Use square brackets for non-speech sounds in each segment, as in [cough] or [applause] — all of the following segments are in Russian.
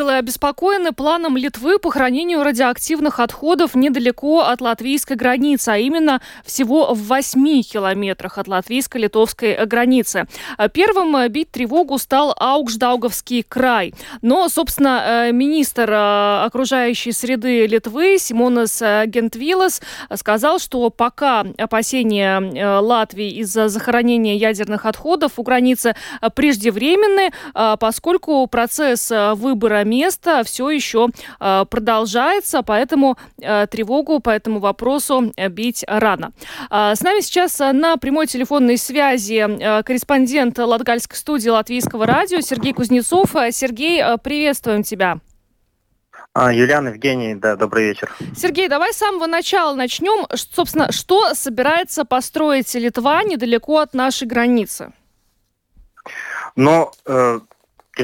Латгале обеспокоены планом Литвы по хранению радиоактивных отходов недалеко от латвийской границы, а именно всего в 8 километрах от латвийско-литовской границы. Первым бить тревогу стал Аукшдауговский край. Но, собственно, э, министр э, окружающей среды Литвы Симонас Гентвилас сказал, что пока опасения э, Латвии из-за захоронения ядерных отходов у границы преждевременны, поскольку процесс вы выбора места все еще э, продолжается, поэтому э, тревогу по этому вопросу э, бить рано. С нами сейчас на прямой телефонной связи корреспондент Латгальской студии Латвийского радио Сергей Кузнецов. Сергей, приветствуем тебя. А, Юлиан, Евгений, да, добрый вечер. Сергей, давай с самого начала начнем. Собственно, что собирается построить Литва недалеко от нашей границы? Ну, э,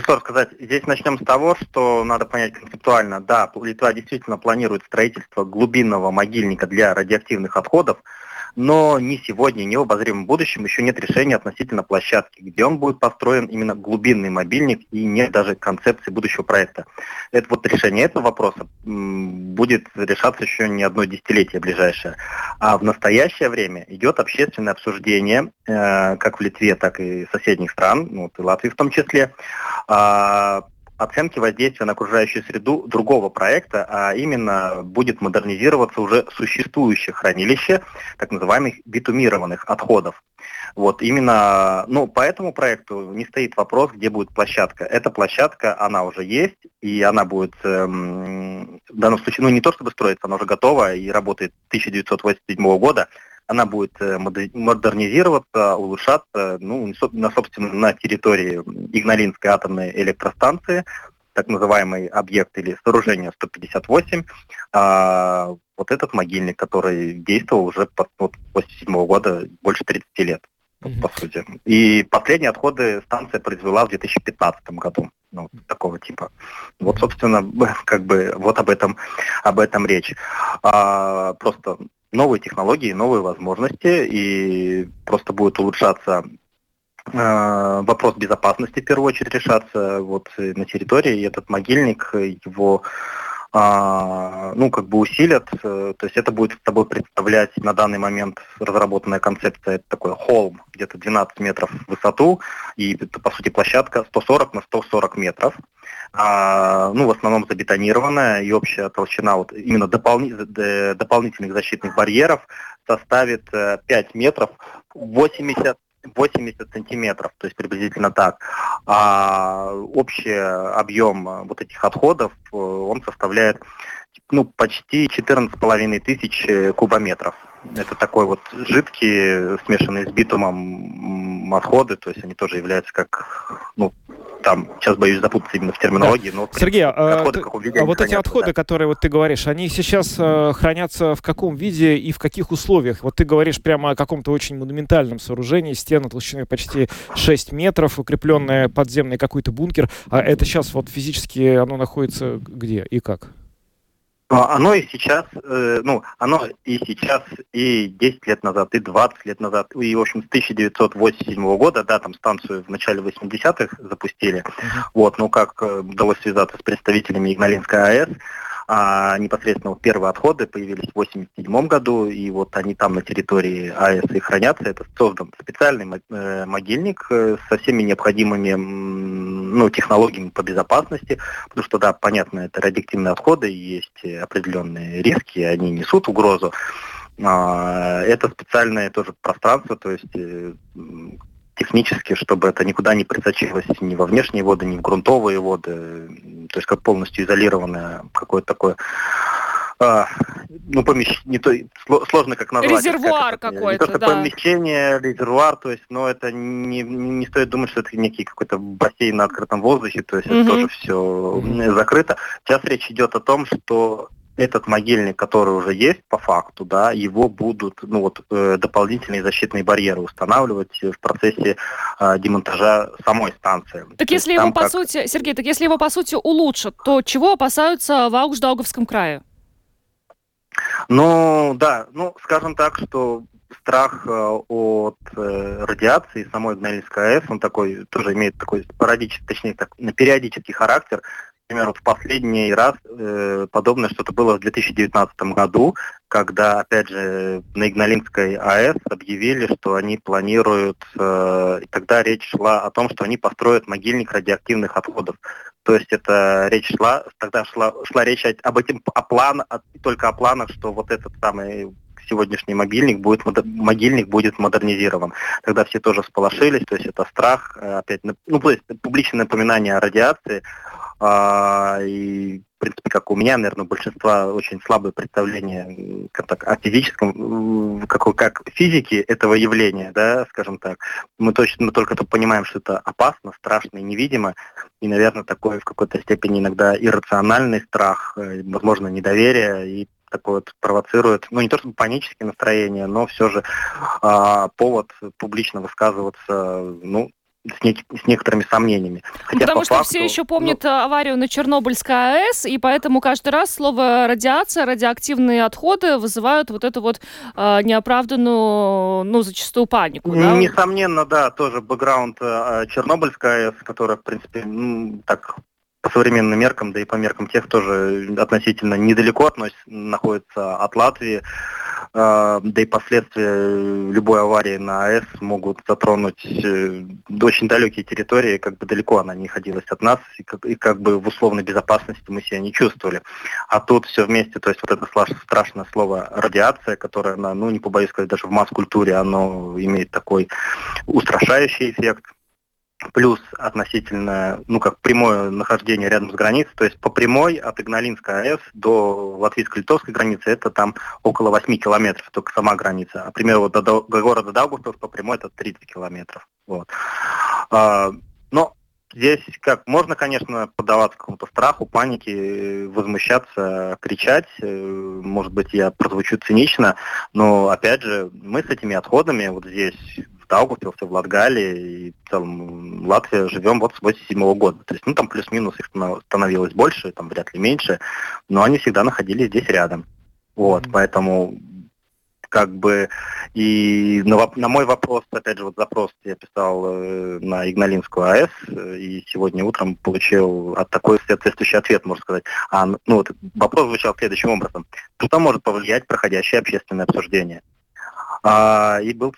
что сказать, здесь начнем с того, что надо понять концептуально. Да, Литва действительно планирует строительство глубинного могильника для радиоактивных отходов, но ни сегодня, ни в обозримом будущем еще нет решения относительно площадки, где он будет построен именно глубинный мобильник и нет даже концепции будущего проекта. Это вот решение этого вопроса будет решаться еще не одно десятилетие ближайшее. А в настоящее время идет общественное обсуждение, э, как в Литве, так и соседних стран, ну, и Латвии в том числе, а, оценки воздействия на окружающую среду другого проекта, а именно будет модернизироваться уже существующее хранилище так называемых битумированных отходов. Вот именно, ну, по этому проекту не стоит вопрос, где будет площадка. Эта площадка, она уже есть, и она будет, эм, в данном случае, ну, не то чтобы строиться, она уже готова и работает 1987 года, она будет э, модернизироваться, улучшаться, ну, на, собственно, на территории Игналинской атомной электростанции, так называемый объект или сооружение 158, а, вот этот могильник, который действовал уже вот, после 1987 года больше 30 лет, mm-hmm. по сути. И последние отходы станция произвела в 2015 году, ну, такого типа. Вот, собственно, [laughs] как бы вот об этом, об этом речь. А, просто новые технологии, новые возможности, и просто будет улучшаться э, вопрос безопасности в первую очередь решаться вот на территории. И этот могильник, его а, ну, как бы усилят, э, то есть это будет с тобой представлять на данный момент разработанная концепция, это такой холм, где-то 12 метров в высоту, и это, по сути, площадка 140 на 140 метров, а, ну, в основном забетонированная, и общая толщина вот именно дополни, дополнительных защитных барьеров составит 5 э, метров 80 80 сантиметров, то есть приблизительно так. А общий объем вот этих отходов, э, он составляет ну, почти 14,5 тысяч кубометров. Это такой вот жидкий, смешанный с битумом отходы, то есть они тоже являются как, ну, там, сейчас боюсь запутаться именно в терминологии, да. но... Сергей, а, отходы, ты, а вот эти отходы, да. которые вот ты говоришь, они сейчас э, хранятся в каком виде и в каких условиях? Вот ты говоришь прямо о каком-то очень монументальном сооружении, стена толщиной почти 6 метров, укрепленная подземный какой-то бункер, а это сейчас вот физически оно находится где и как? Оно и сейчас, э, ну, оно и сейчас, и 10 лет назад, и 20 лет назад, и, в общем, с 1987 года, да, там станцию в начале 80-х запустили, uh-huh. вот, ну, как э, удалось связаться с представителями Игналинской АЭС, а непосредственно первые отходы появились в 1987 году, и вот они там на территории АЭС и хранятся. Это создан специальный э, могильник э, со всеми необходимыми ну, технологиями по безопасности, потому что, да, понятно, это радиоактивные отходы, есть определенные риски, они несут угрозу. А, это специальное тоже пространство, то есть э, технически, чтобы это никуда не присочилось ни во внешние воды, ни в грунтовые воды, то есть как полностью изолированное какое-то такое а, ну, помещение, не то, сложно как назвать. Резервуар как какой-то, Не то, да. помещение, резервуар, то есть, но это не, не стоит думать, что это некий какой-то бассейн на открытом воздухе, то есть угу. это тоже все закрыто. Сейчас речь идет о том, что этот могильник, который уже есть по факту, да, его будут ну, вот, э, дополнительные защитные барьеры устанавливать в процессе э, демонтажа самой станции. Так То если его, по как... сути, Сергей, так если его, по сути, улучшат, то чего опасаются в Аугждауговском крае? Ну, да, ну, скажем так, что страх э, от э, радиации самой Игналинской АЭС, он такой, тоже имеет такой спорадический, точнее, так, периодический характер. Например, вот в последний раз э, подобное что-то было в 2019 году, когда, опять же, на Игналинской АЭС объявили, что они планируют, э, и тогда речь шла о том, что они построят могильник радиоактивных отходов. То есть это речь шла, тогда шла, шла речь об этом, о план, только о планах, что вот этот самый сегодняшний могильник будет, могильник будет модернизирован. Тогда все тоже сполошились, то есть это страх, э, опять, ну, то есть публичное напоминание о радиации, а, и, принципе, как у меня, наверное, у большинства очень слабое представление как так, о физическом, как, как физике этого явления, да, скажем так. Мы точно мы только то понимаем, что это опасно, страшно и невидимо, и, наверное, такой в какой-то степени иногда иррациональный страх, э, возможно, недоверие и такое вот провоцирует, ну не то чтобы панические настроения, но все же а, повод публично высказываться, ну, с, не, с некоторыми сомнениями. Хотя Потому что факту, все еще помнят ну, аварию на Чернобыльской АЭС, и поэтому каждый раз слово радиация, радиоактивные отходы вызывают вот эту вот э, неоправданную, ну, зачастую панику. Да? Несомненно, да, тоже бэкграунд э, Чернобыльской АЭС, которая, в принципе, ну, так по современным меркам, да и по меркам тех тоже относительно недалеко относится, находится от Латвии. А, да и последствия любой аварии на АЭС могут затронуть э, очень далекие территории, как бы далеко она не находилась от нас, и как, и как бы в условной безопасности мы себя не чувствовали. А тут все вместе, то есть вот это страшное слово радиация, которое, ну не побоюсь сказать, даже в масс-культуре оно имеет такой устрашающий эффект, плюс относительно, ну, как прямое нахождение рядом с границей, то есть по прямой от Игналинской АЭС до латвийско-литовской границы это там около 8 километров, только сама граница. А, например, вот до, до города Даугавпилс по прямой это 30 километров. Вот. А, но здесь как можно, конечно, поддаваться какому-то страху, панике, возмущаться, кричать. Э, может быть, я прозвучу цинично, но опять же, мы с этими отходами вот здесь в Даугавпилсе, в Латгалии и в целом Латвия живем вот с 87 года. То есть, ну, там плюс-минус их становилось больше, там вряд ли меньше, но они всегда находились здесь рядом. Вот, mm-hmm. поэтому как бы и на, на мой вопрос, опять же, вот запрос я писал э, на Игналинскую АЭС, э, и сегодня утром получил от такой соответствующий ответ, можно сказать. А, ну, вот, вопрос звучал следующим образом. Что может повлиять проходящее общественное обсуждение? А, и был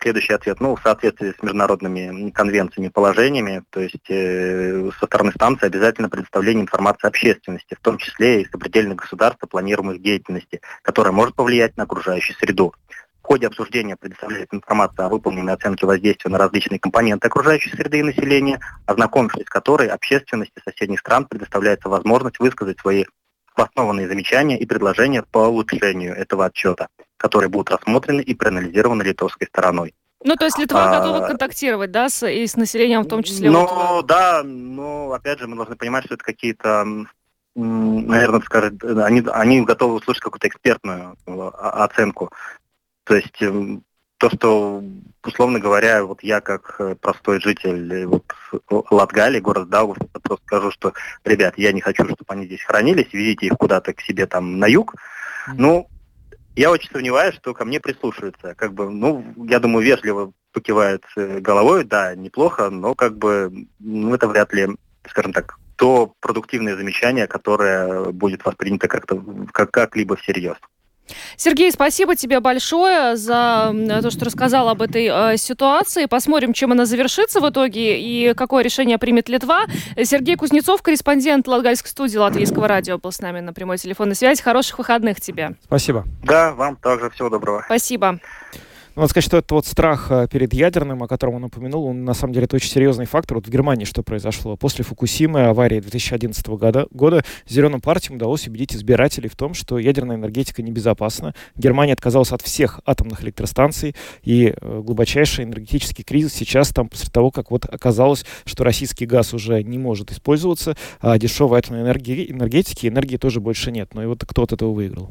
следующий ответ, ну, в соответствии с международными конвенциями, положениями, то есть э, со стороны станции обязательно предоставление информации общественности, в том числе и сопредельных о планируемых деятельности, которая может повлиять на окружающую среду. В ходе обсуждения предоставляется информация о выполненной оценке воздействия на различные компоненты окружающей среды и населения, ознакомившись с которой общественности соседних стран предоставляется возможность высказать свои обоснованные замечания и предложения по улучшению этого отчета, которые будут рассмотрены и проанализированы литовской стороной. Ну, то есть Литва а, готова контактировать, да, с, и с населением в том числе? Ну, да, но, опять же, мы должны понимать, что это какие-то, наверное, скажем, они, они готовы услышать какую-то экспертную э, оценку. То есть то, что, условно говоря, вот я как э, простой житель э, вот, Латгалии, город Даугав, просто скажу, что, ребят, я не хочу, чтобы они здесь хранились, везите их куда-то к себе там на юг. Mm-hmm. Ну, я очень сомневаюсь, что ко мне прислушаются. Как бы, ну, я думаю, вежливо покивают э, головой, да, неплохо, но как бы, ну, это вряд ли, скажем так, то продуктивное замечание, которое будет воспринято как-то как- как-либо всерьез. Сергей, спасибо тебе большое за то, что рассказал об этой э, ситуации. Посмотрим, чем она завершится в итоге и какое решение примет Литва. Сергей Кузнецов, корреспондент Латгальской студии Латвийского радио, был с нами на прямой телефонной связи. Хороших выходных тебе. Спасибо. Да, вам также всего доброго. Спасибо. Надо сказать, что это вот страх э, перед ядерным, о котором он упомянул, он на самом деле это очень серьезный фактор. Вот в Германии что произошло? После Фукусимы, аварии 2011 года, года зеленым партиям удалось убедить избирателей в том, что ядерная энергетика небезопасна. Германия отказалась от всех атомных электростанций, и э, глубочайший энергетический кризис сейчас там после того, как вот оказалось, что российский газ уже не может использоваться, а дешевой атомной энергии, энергетики, энергии тоже больше нет. Но и вот кто от этого выиграл?